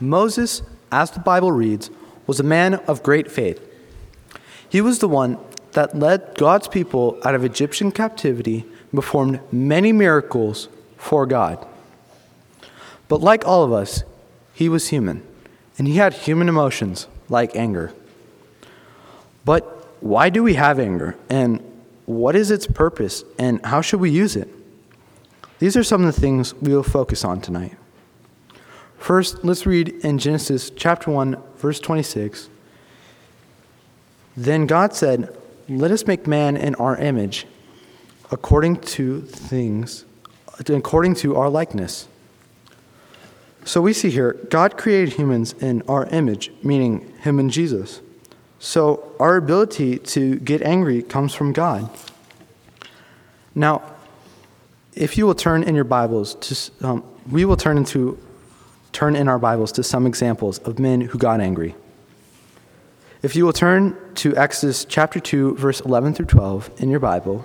Moses, as the Bible reads, was a man of great faith. He was the one that led God's people out of Egyptian captivity and performed many miracles for God. But like all of us, he was human, and he had human emotions like anger. But why do we have anger, and what is its purpose, and how should we use it? These are some of the things we will focus on tonight. First, let's read in Genesis chapter 1, verse 26. Then God said, Let us make man in our image, according to things, according to our likeness. So we see here, God created humans in our image, meaning him and Jesus. So our ability to get angry comes from God. Now, if you will turn in your Bibles to, um, we will turn into turn in our Bibles to some examples of men who got angry. If you will turn to Exodus chapter 2, verse 11 through 12 in your Bible,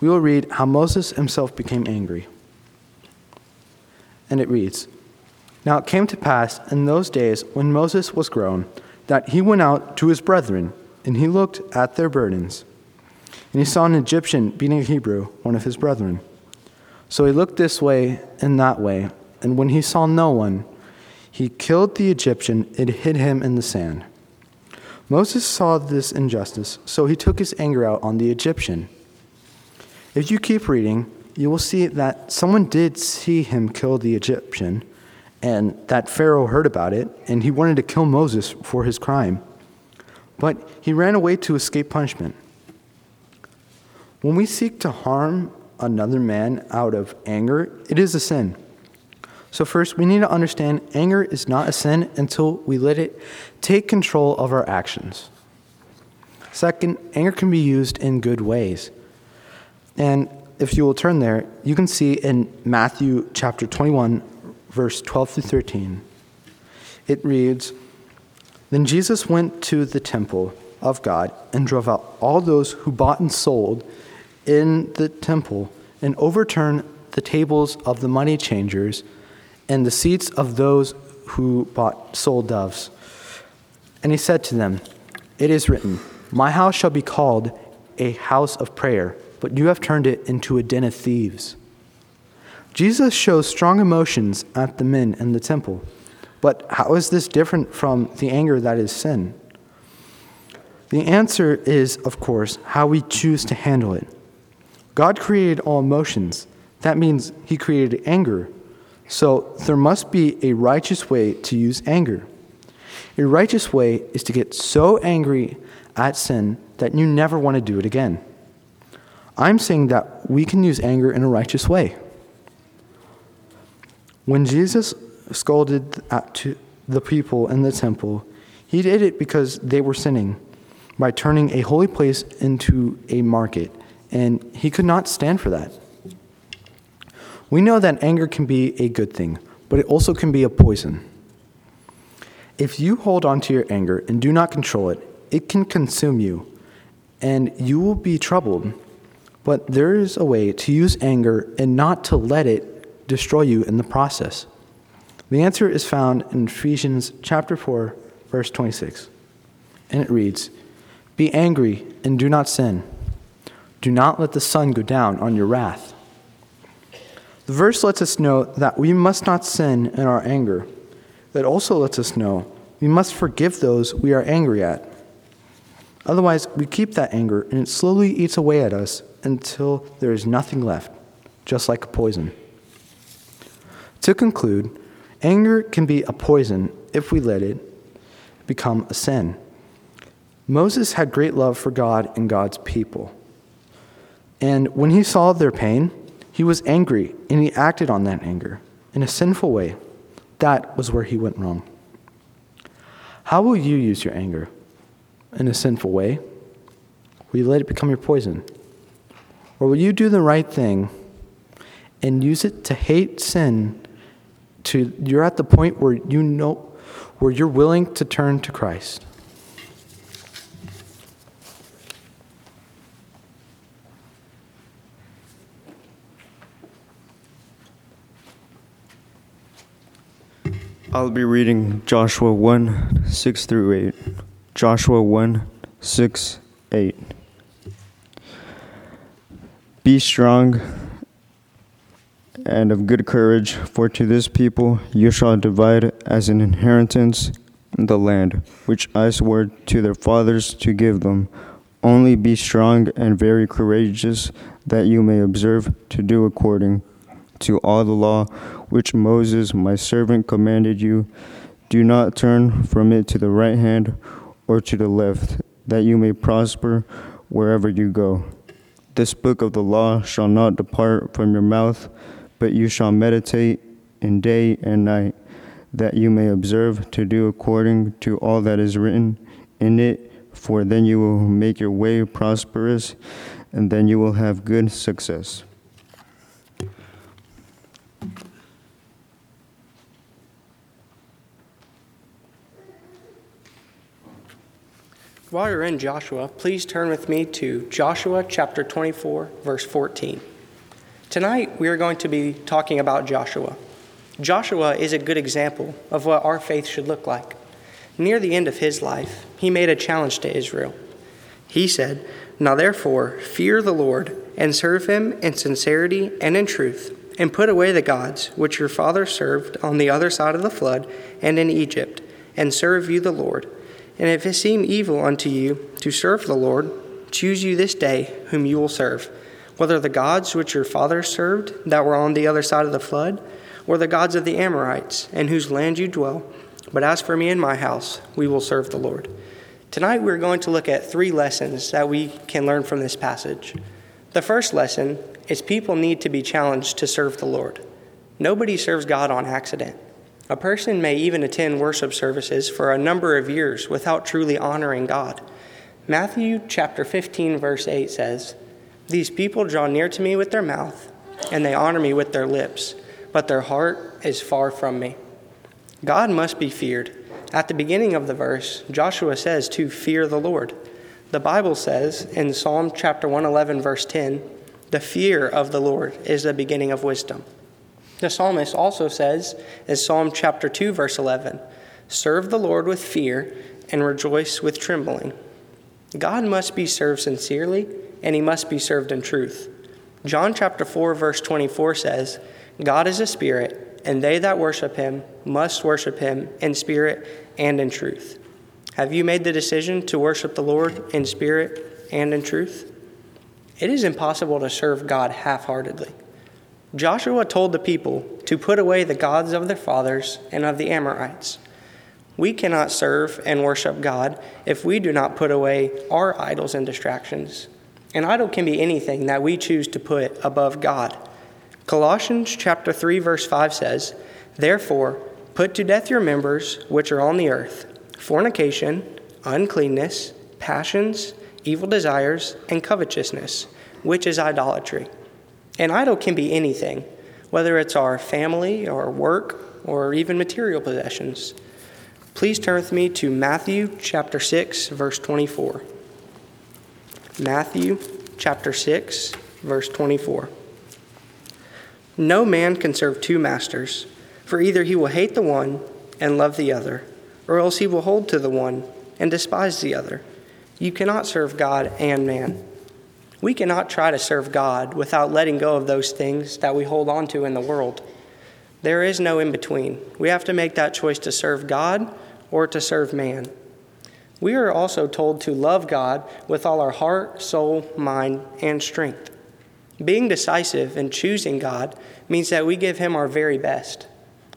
we will read how Moses himself became angry. And it reads Now it came to pass in those days when Moses was grown that he went out to his brethren, and he looked at their burdens. And he saw an Egyptian beating a Hebrew, one of his brethren. So he looked this way and that way and when he saw no one, he killed the Egyptian and hid him in the sand. Moses saw this injustice, so he took his anger out on the Egyptian. If you keep reading, you will see that someone did see him kill the Egyptian, and that Pharaoh heard about it, and he wanted to kill Moses for his crime. But he ran away to escape punishment. When we seek to harm another man out of anger, it is a sin. So, first, we need to understand anger is not a sin until we let it take control of our actions. Second, anger can be used in good ways. And if you will turn there, you can see in Matthew chapter 21, verse 12 through 13, it reads Then Jesus went to the temple of God and drove out all those who bought and sold in the temple and overturned the tables of the money changers and the seats of those who bought sold doves. And he said to them, It is written, My house shall be called a house of prayer, but you have turned it into a den of thieves. Jesus shows strong emotions at the men in the temple. But how is this different from the anger that is sin? The answer is, of course, how we choose to handle it. God created all emotions. That means He created anger, so there must be a righteous way to use anger. A righteous way is to get so angry at sin that you never want to do it again. I'm saying that we can use anger in a righteous way. When Jesus scolded the people in the temple, he did it because they were sinning by turning a holy place into a market, and he could not stand for that. We know that anger can be a good thing, but it also can be a poison. If you hold on to your anger and do not control it, it can consume you, and you will be troubled. But there is a way to use anger and not to let it destroy you in the process. The answer is found in Ephesians chapter 4, verse 26. And it reads, Be angry and do not sin. Do not let the sun go down on your wrath. The verse lets us know that we must not sin in our anger. That also lets us know we must forgive those we are angry at. Otherwise, we keep that anger and it slowly eats away at us until there is nothing left, just like a poison. To conclude, anger can be a poison if we let it become a sin. Moses had great love for God and God's people. And when he saw their pain, he was angry, and he acted on that anger in a sinful way. That was where he went wrong. How will you use your anger? In a sinful way? Will you let it become your poison? Or will you do the right thing and use it to hate sin to you're at the point where you know where you're willing to turn to Christ? I'll be reading Joshua 1 6 through 8. Joshua 1 6 8. Be strong and of good courage, for to this people you shall divide as an inheritance the land which I swore to their fathers to give them. Only be strong and very courageous, that you may observe to do according to all the law which Moses my servant commanded you. Do not turn from it to the right hand or to the left, that you may prosper wherever you go. This book of the law shall not depart from your mouth, but you shall meditate in day and night, that you may observe to do according to all that is written in it, for then you will make your way prosperous, and then you will have good success. While you're in Joshua, please turn with me to Joshua chapter 24, verse 14. Tonight, we are going to be talking about Joshua. Joshua is a good example of what our faith should look like. Near the end of his life, he made a challenge to Israel. He said, Now therefore, fear the Lord and serve him in sincerity and in truth, and put away the gods which your fathers served on the other side of the flood and in Egypt, and serve you the Lord. And if it seem evil unto you to serve the Lord, choose you this day whom you will serve, whether the gods which your fathers served that were on the other side of the flood, or the gods of the Amorites, in whose land you dwell. But as for me and my house, we will serve the Lord. Tonight we're going to look at three lessons that we can learn from this passage. The first lesson is people need to be challenged to serve the Lord. Nobody serves God on accident. A person may even attend worship services for a number of years without truly honoring God. Matthew chapter 15 verse 8 says, "These people draw near to me with their mouth, and they honor me with their lips, but their heart is far from me." God must be feared. At the beginning of the verse, Joshua says to fear the Lord. The Bible says in Psalm chapter 111 verse 10, "The fear of the Lord is the beginning of wisdom." The psalmist also says in Psalm chapter 2, verse 11 Serve the Lord with fear and rejoice with trembling. God must be served sincerely, and he must be served in truth. John chapter 4, verse 24 says, God is a spirit, and they that worship him must worship him in spirit and in truth. Have you made the decision to worship the Lord in spirit and in truth? It is impossible to serve God half heartedly. Joshua told the people to put away the gods of their fathers and of the Amorites. We cannot serve and worship God if we do not put away our idols and distractions. An idol can be anything that we choose to put above God. Colossians chapter 3 verse 5 says, "Therefore, put to death your members which are on the earth: fornication, uncleanness, passions, evil desires, and covetousness, which is idolatry." An idol can be anything, whether it's our family or work or even material possessions. Please turn with me to Matthew chapter 6, verse 24. Matthew chapter 6, verse 24. No man can serve two masters, for either he will hate the one and love the other, or else he will hold to the one and despise the other. You cannot serve God and man. We cannot try to serve God without letting go of those things that we hold on to in the world. There is no in between. We have to make that choice to serve God or to serve man. We are also told to love God with all our heart, soul, mind, and strength. Being decisive in choosing God means that we give Him our very best.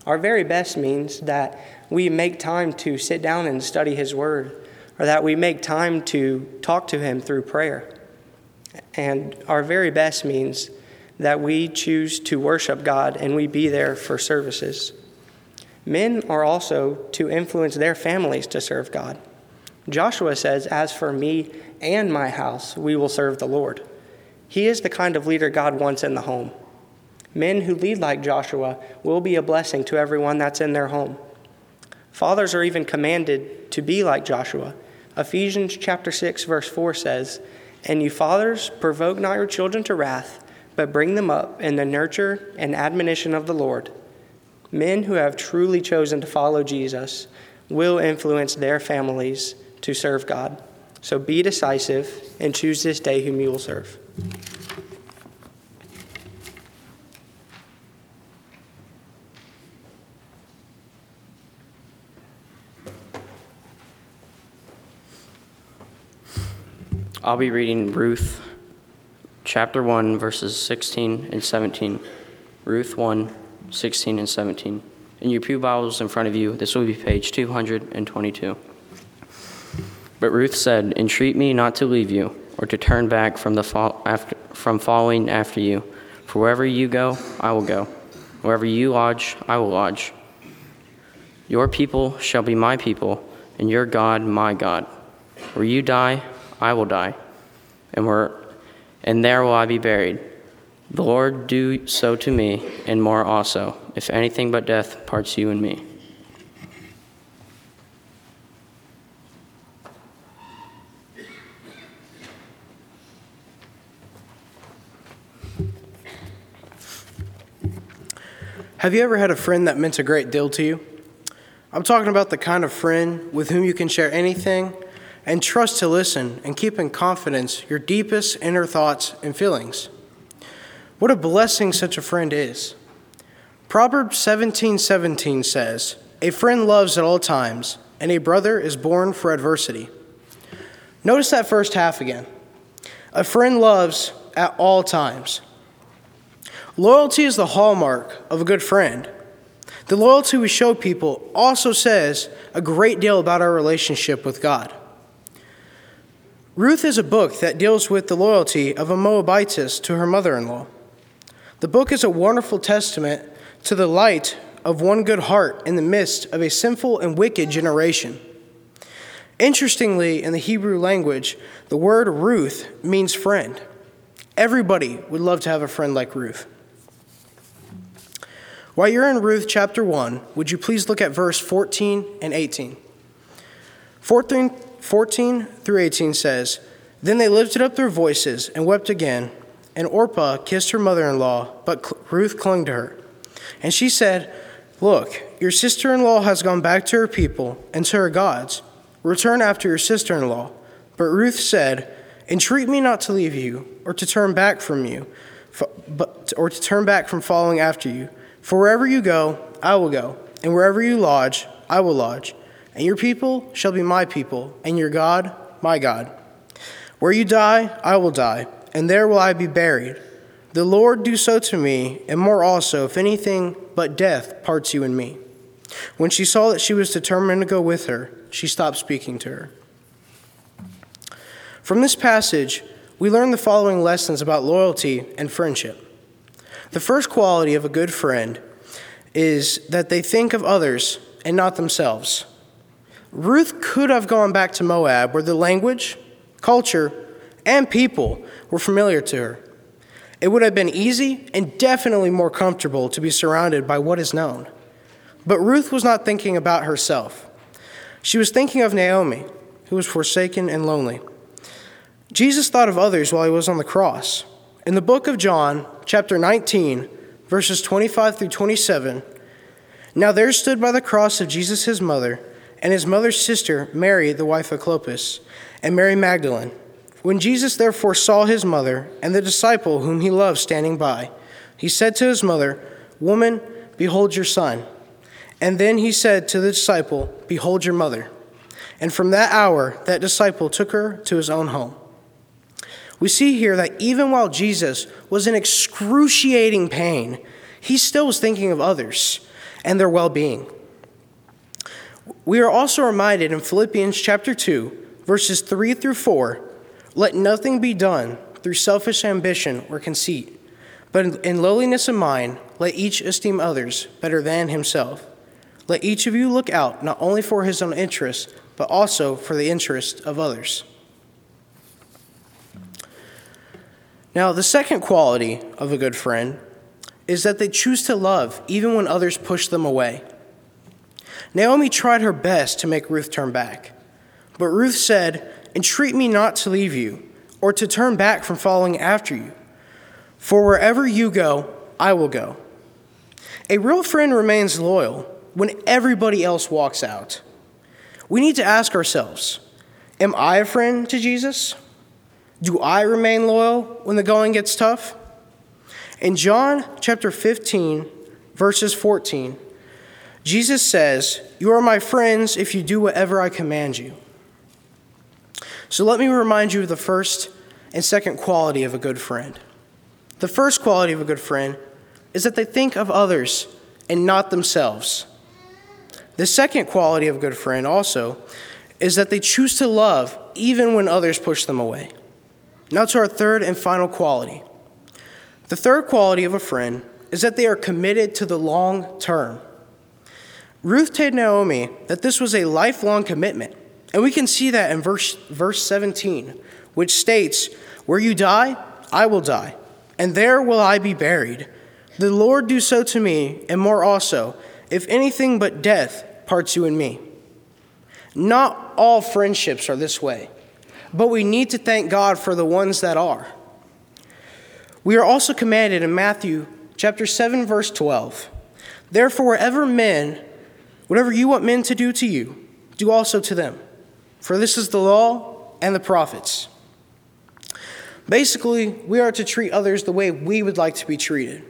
Our very best means that we make time to sit down and study His Word, or that we make time to talk to Him through prayer. And our very best means that we choose to worship God and we be there for services. Men are also to influence their families to serve God. Joshua says, As for me and my house, we will serve the Lord. He is the kind of leader God wants in the home. Men who lead like Joshua will be a blessing to everyone that's in their home. Fathers are even commanded to be like Joshua. Ephesians chapter 6 verse 4 says, and you fathers, provoke not your children to wrath, but bring them up in the nurture and admonition of the Lord. Men who have truly chosen to follow Jesus will influence their families to serve God. So be decisive and choose this day whom you will serve. I'll be reading Ruth chapter 1, verses 16 and 17. Ruth 1, 16 and 17. In your Pew Bibles in front of you, this will be page 222. But Ruth said, Entreat me not to leave you, or to turn back from, the fo- after, from following after you. For wherever you go, I will go. Wherever you lodge, I will lodge. Your people shall be my people, and your God my God. Where you die, I will die, and, and there will I be buried. The Lord do so to me, and more also, if anything but death parts you and me. Have you ever had a friend that meant a great deal to you? I'm talking about the kind of friend with whom you can share anything and trust to listen and keep in confidence your deepest inner thoughts and feelings. What a blessing such a friend is. Proverbs 17:17 says, "A friend loves at all times, and a brother is born for adversity." Notice that first half again. A friend loves at all times. Loyalty is the hallmark of a good friend. The loyalty we show people also says a great deal about our relationship with God. Ruth is a book that deals with the loyalty of a Moabitess to her mother in law. The book is a wonderful testament to the light of one good heart in the midst of a sinful and wicked generation. Interestingly, in the Hebrew language, the word Ruth means friend. Everybody would love to have a friend like Ruth. While you're in Ruth chapter 1, would you please look at verse 14 and 18? 14, 14 through 18 says, Then they lifted up their voices and wept again, and Orpah kissed her mother in law, but Ruth clung to her. And she said, Look, your sister in law has gone back to her people and to her gods. Return after your sister in law. But Ruth said, Entreat me not to leave you, or to turn back from you, but, or to turn back from following after you. For wherever you go, I will go, and wherever you lodge, I will lodge. And your people shall be my people, and your God, my God. Where you die, I will die, and there will I be buried. The Lord do so to me, and more also, if anything but death parts you and me. When she saw that she was determined to go with her, she stopped speaking to her. From this passage, we learn the following lessons about loyalty and friendship. The first quality of a good friend is that they think of others and not themselves. Ruth could have gone back to Moab, where the language, culture, and people were familiar to her. It would have been easy and definitely more comfortable to be surrounded by what is known. But Ruth was not thinking about herself. She was thinking of Naomi, who was forsaken and lonely. Jesus thought of others while he was on the cross. In the book of John, chapter 19, verses 25 through 27, now there stood by the cross of Jesus his mother, and his mother's sister, Mary, the wife of Clopas, and Mary Magdalene. When Jesus therefore saw his mother and the disciple whom he loved standing by, he said to his mother, Woman, behold your son. And then he said to the disciple, Behold your mother. And from that hour, that disciple took her to his own home. We see here that even while Jesus was in excruciating pain, he still was thinking of others and their well being. We are also reminded in Philippians chapter 2, verses 3 through 4 let nothing be done through selfish ambition or conceit, but in lowliness of mind, let each esteem others better than himself. Let each of you look out not only for his own interest, but also for the interest of others. Now, the second quality of a good friend is that they choose to love even when others push them away. Naomi tried her best to make Ruth turn back, but Ruth said, Entreat me not to leave you, or to turn back from following after you. For wherever you go, I will go. A real friend remains loyal when everybody else walks out. We need to ask ourselves Am I a friend to Jesus? Do I remain loyal when the going gets tough? In John chapter 15, verses 14, Jesus says, You are my friends if you do whatever I command you. So let me remind you of the first and second quality of a good friend. The first quality of a good friend is that they think of others and not themselves. The second quality of a good friend also is that they choose to love even when others push them away. Now to our third and final quality. The third quality of a friend is that they are committed to the long term. Ruth told Naomi that this was a lifelong commitment, and we can see that in verse, verse 17, which states, Where you die, I will die, and there will I be buried. The Lord do so to me, and more also, if anything but death parts you and me. Not all friendships are this way, but we need to thank God for the ones that are. We are also commanded in Matthew chapter 7 verse 12. Therefore wherever men whatever you want men to do to you, do also to them. For this is the law and the prophets. Basically, we are to treat others the way we would like to be treated.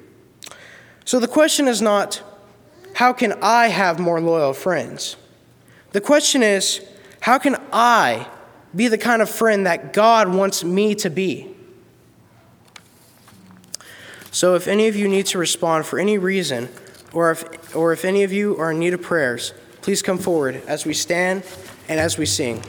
So the question is not, how can I have more loyal friends? The question is, how can I be the kind of friend that God wants me to be? So if any of you need to respond for any reason, or if, or if any of you are in need of prayers, please come forward as we stand and as we sing.